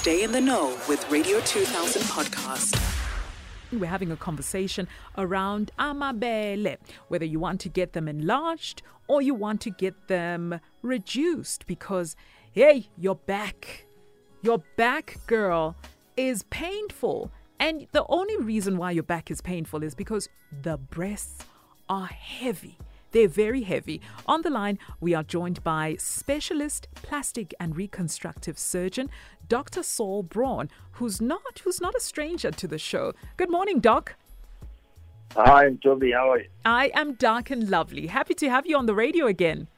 Stay in the know with Radio 2000 podcast. We're having a conversation around amabele, whether you want to get them enlarged or you want to get them reduced because, hey, your back, your back, girl, is painful. And the only reason why your back is painful is because the breasts are heavy. They're very heavy. On the line, we are joined by specialist plastic and reconstructive surgeon Dr. Saul Braun, who's not who's not a stranger to the show. Good morning, Doc. Hi, I'm Toby. How are you? I am dark and lovely. Happy to have you on the radio again.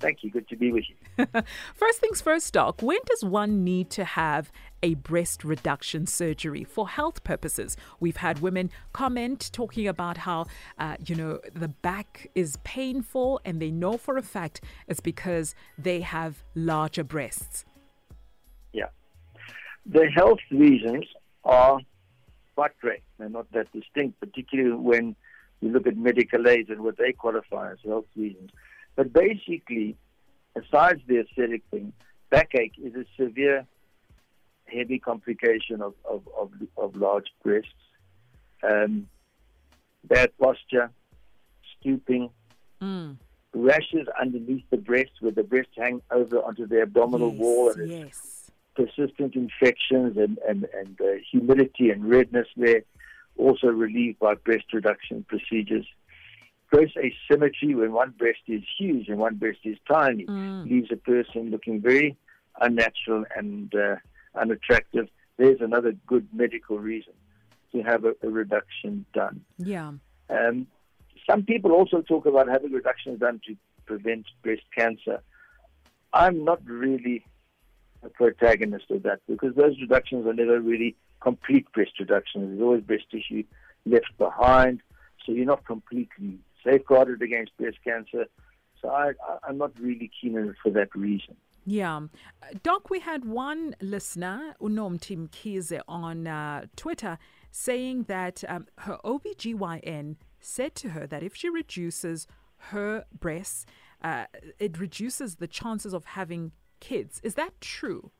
Thank you. Good to be with you. first things first, Doc. When does one need to have a breast reduction surgery for health purposes? We've had women comment talking about how, uh, you know, the back is painful and they know for a fact it's because they have larger breasts. Yeah. The health reasons are quite great. They're not that distinct, particularly when you look at medical aid and what they qualify as health reasons. But basically, besides the aesthetic thing, backache is a severe, heavy complication of, of, of, of large breasts. Um, bad posture, stooping, mm. rashes underneath the breast where the breasts hang over onto the abdominal yes, wall. And yes. persistent infections and, and, and uh, humidity and redness there, also relieved by breast reduction procedures gross asymmetry when one breast is huge and one breast is tiny Mm. leaves a person looking very unnatural and uh, unattractive. There's another good medical reason to have a, a reduction done. Yeah. Um, some people also talk about having reductions done to prevent breast cancer. I'm not really a protagonist of that because those reductions are never really complete breast reductions. There's always breast tissue left behind, so you're not completely safeguarded against breast cancer. So I, I, I'm not really keen on it for that reason. Yeah. Doc, we had one listener, Unom Tim Kize, on uh, Twitter saying that um, her OBGYN said to her that if she reduces her breasts, uh, it reduces the chances of having kids. Is that true?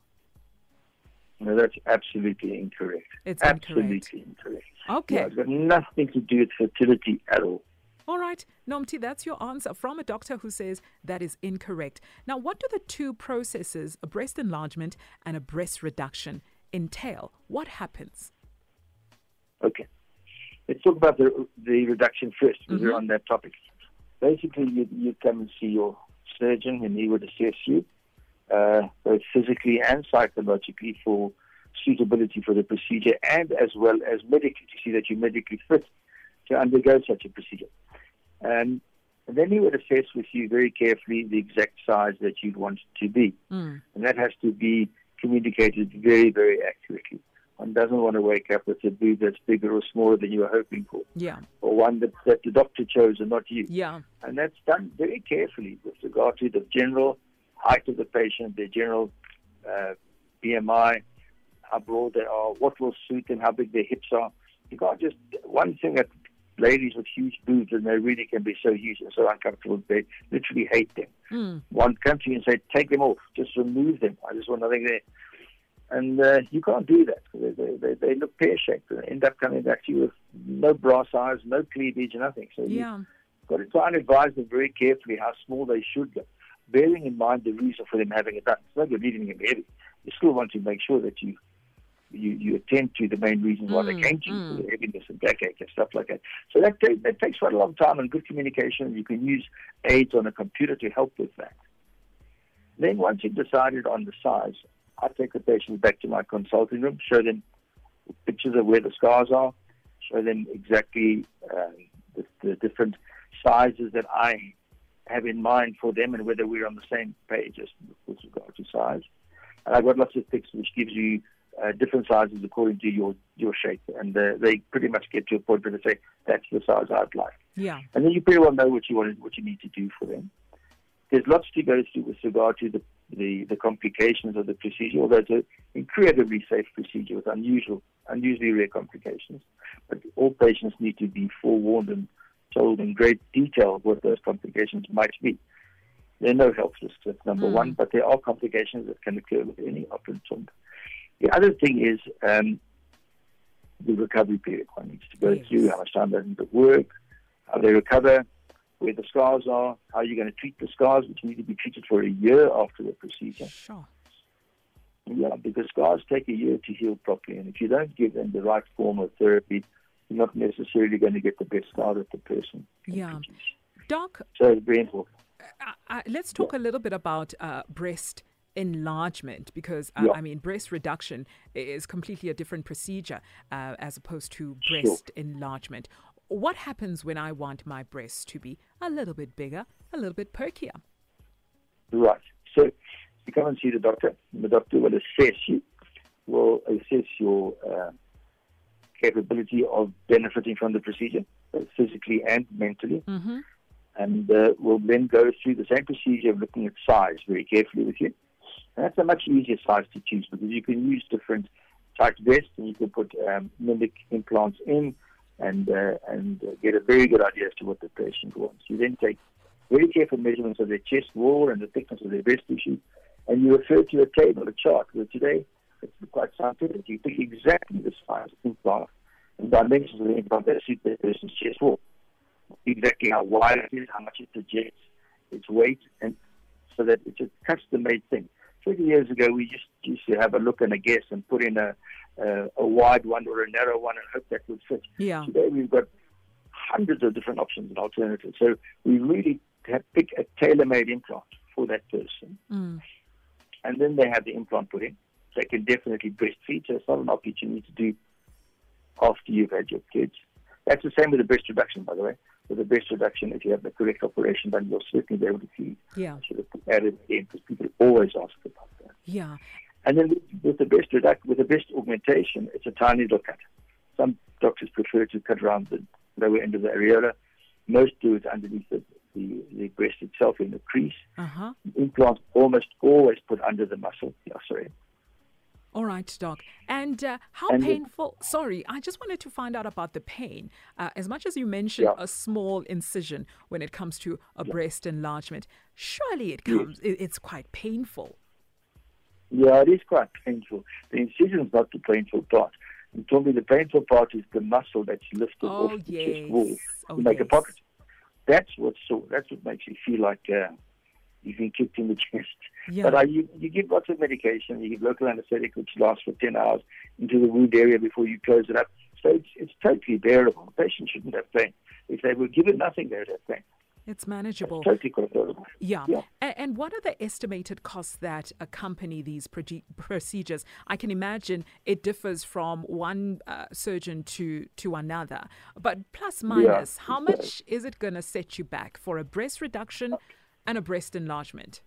No, that's absolutely incorrect. It's absolutely incorrect. Okay. Yeah, it's got nothing to do with fertility at all. All right, Nomti, that's your answer from a doctor who says that is incorrect. Now, what do the two processes, a breast enlargement and a breast reduction, entail? What happens? Okay. Let's talk about the, the reduction first because Mm-hmm. we're on that topic. Basically, you, you come and see your surgeon and he would assess you, uh, both physically and psychologically, for suitability for the procedure and as well as medically to see that you're medically fit to undergo such a procedure. Um, and then he would assess with you very carefully the exact size that you'd want it to be. Mm. And that has to be communicated very, very accurately. One doesn't want to wake up with a boob that's bigger or smaller than you were hoping for, Yeah, or one that, that the doctor chose and not you. yeah, And that's done very carefully with regard to the general height of the patient, their general uh, BMI, how broad they are, what will suit them, how big their hips are. You can't just, one thing that ladies with huge boobs, and they really can be so huge and so uncomfortable, they literally hate them. mm. One country and say, take them off, just remove them. I just want nothing there. And uh, you can't do that. They, they, they, they look pear shaped and end up coming back to you with no bra size, no cleavage, nothing. So yeah. you've got to try and advise them very carefully how small they should go, bearing in mind the reason for them having it done. It's not good leaving them heavy. You still want to make sure that you you, you attend to the main reasons why they Mm, came to you, mm. heaviness and backache and stuff like that. So that, ta- that takes quite a long time and good communication. You can use aids on a computer to help with that. Then once you've decided on the size, I take the patient back to my consulting room, show them pictures of where the scars are, show them exactly um, the, the different sizes that I have in mind for them and whether we're on the same page as with regard to size. And I've got lots of pics which gives you uh, different sizes according to your, your shape. And uh, they pretty much get to a point where they say, that's the size I'd like. yeah, And then you pretty well know what you want, what you need to do for them. There's lots to go through with regard to the, the, the complications of the procedure, although it's an incredibly safe procedure with unusual, unusually rare complications. But all patients need to be forewarned and told in great detail what those complications might be. There are no health risks, that's number Mm. one, but there are complications that can occur with any operative. other thing is um, the recovery period one needs to go Yes. through, how much time they need to work, how they recover, where the scars are, how you're going to treat the scars, which need to be treated for a year after the procedure. Sure. Yeah, because scars take a year to heal properly, and if you don't give them the right form of therapy, you're not necessarily going to get the best scar that the person Yeah. Doc, So it's very important. uh, uh, let's talk a little bit about uh, breast enlargement because uh, Yeah. I mean breast reduction is completely a different procedure uh, as opposed to Sure. breast enlargement. What happens when I want my breasts to be a little bit bigger, a little bit perkier? Right. So you come and see the doctor, the doctor will assess you, will assess your uh, capability of benefiting from the procedure, physically and mentally, Mm-hmm. and uh, will then go through the same procedure of looking at size very carefully with you. And that's a much easier size to choose because you can use different types of vests and you can put um, mimic implants in and uh, and get a very good idea as to what the patient wants. You then take very careful measurements of their chest wall and the thickness of their breast tissue, and you refer to a table, a chart, where today it's quite scientific. You pick exactly the size of implant and dimensions of the implant that suit the person's chest wall. Exactly how wide it is, how much it projects, its weight, and so that it's a custom-made thing. 20 years ago, we just used to have a look and a guess and put in a, a, a wide one or a narrow one and hope that would fit. Yeah. Today, we've got hundreds of different options and alternatives. So we really have pick a tailor-made implant for that person, Mm. and then they have the implant put in. They can definitely breastfeed, so it's not an option you need to do after you've had your kids. That's the same with the breast reduction, by the way. With the breast reduction, if you have the correct operation then you'll certainly be able to feed. Yeah. Should have added in because people always ask about that. Yeah. And then with, the breast reduct, with the breast augmentation, it's a tiny little cut. Some doctors prefer to cut around the lower end of the areola. Most do it underneath the, the, the breast itself in the crease. Uh huh. Implants almost always put under the muscle. Yeah, sorry. All right, Doc. And uh, how And painful? Sorry, I just wanted to find out about the pain. Uh, as much as you mentioned Yeah. a small incision when it comes to a breast enlargement, surely it Yes. comes. It, it's quite painful. Yeah, it is quite painful. The incision is not the painful part. You told me the painful part is the muscle that's lifted Oh, off the yes. chest wall Oh, to make a pocket. That's what's sore. That's what makes you feel like uh, you've been kicked in the chest. Yeah. But uh, you, you give lots of medication. You give local anesthetic, which lasts for 10 hours into the wound area before you close it up. So it's, it's totally bearable. The patient shouldn't have pain. If they were given nothing, they would have pain. It's manageable. Totally controllable. Yeah. Yeah. And, what are the estimated costs that accompany these procedures? I can imagine it differs from one uh, surgeon to, to another. But plus minus, how it does. much is it going to set you back for a breast reduction and a breast enlargement?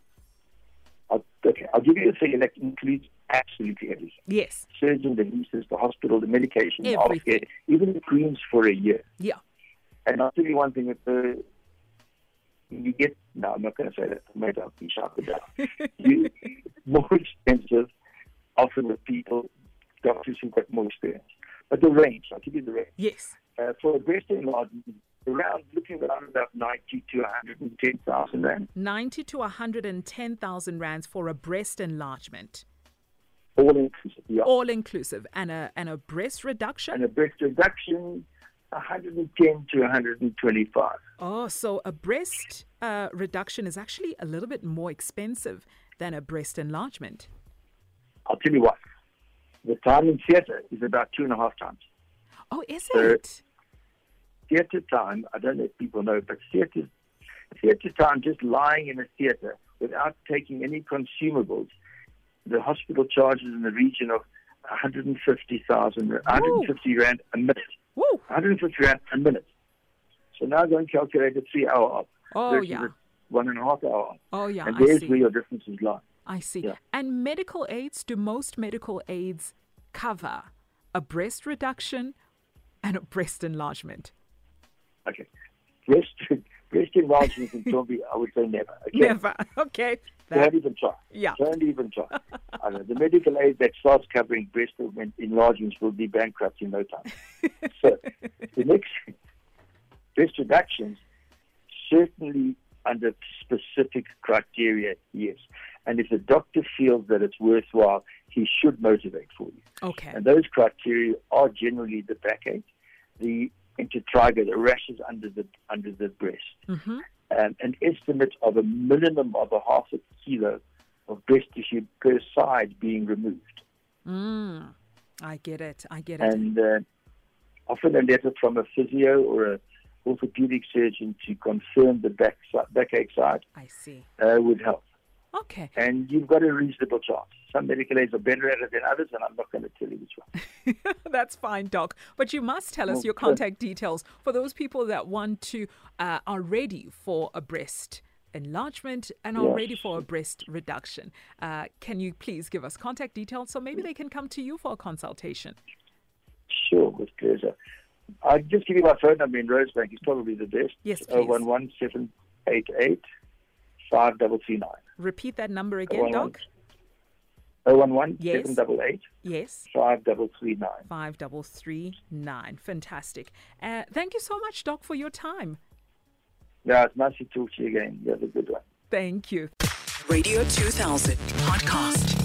I'll, give you a figure that includes absolutely everything. Yes. surgeon, the leases, the hospital, the medication, healthcare, even the creams for a year. Yeah. And I'll tell you one thing: if the you get no, I'm not going to say that. Maybe I'll be sharp with that. you more expensive, often with people, doctors who've got more experience. But the range, I'll give you the range. Yes. Uh, for a breast enlargement, around looking around about ninety to one hundred and ten thousand rand, 90 to 110,000 rands for a breast enlargement, all inclusive. Yeah. all inclusive, and a and a breast reduction. And a breast reduction, one hundred and ten to one hundred and twenty-five. Oh, so a breast uh, reduction is actually a little bit more expensive than a breast enlargement. I'll tell you what. The time in theatre is about two and a half times. Oh, is So- it? Theatre time, I don't know if people know, but theatre, theatre time, just lying in a theatre without taking any consumables, the hospital charges in the region of 150,000, 150 rand a minute. Woo! 150 rand a minute. So now go and calculate a three hour op Oh, yeah. one and a half hour op. Oh, yeah. and I there's see. where your differences lie. I see. Yeah. And medical aids, do most medical aids cover a breast reduction and a breast enlargement? Breast, breast enlargement in Tombi, I would say never. Okay? Never. Okay. That- Don't even try. Yeah. Don't even try. I know, the medical aid that starts covering breast enlargements will be bankrupt in no time. so the next breast reductions certainly under specific criteria, yes. And if the doctor feels that it's worthwhile, he should motivate for you. Okay. And those criteria are generally the backache, the intertrigo, the rashes under the under the breast, Mm-hmm. um, an estimate of a minimum of a half a kilo of breast tissue per side being removed, Mm. I get it. I get it. and uh, often a letter from a physio or a orthopedic surgeon to confirm the back backache side I see. uh, would help. Okay. And you've got a reasonable chance. Some medical aids are better at it than others, and I'm not going to tell you which one. That's fine, Doc. But you must tell us your contact details for those people that want to, uh, are ready for a breast enlargement and are Yes. ready for a breast reduction. Uh, can you please give us contact details so maybe they can come to you for a consultation? Sure, with pleasure. I'll just give you my phone number in Rosebank. It's probably the best. Yes, please. 011 788 5339. Repeat that number again, Doc. 011 Yes. 788 Yes. 5339. 5339. Fantastic. Uh, thank you so much, Doc, for your time. Yeah, it's nice to talk to you again. You have a good one. Thank you. Radio 2000 podcast.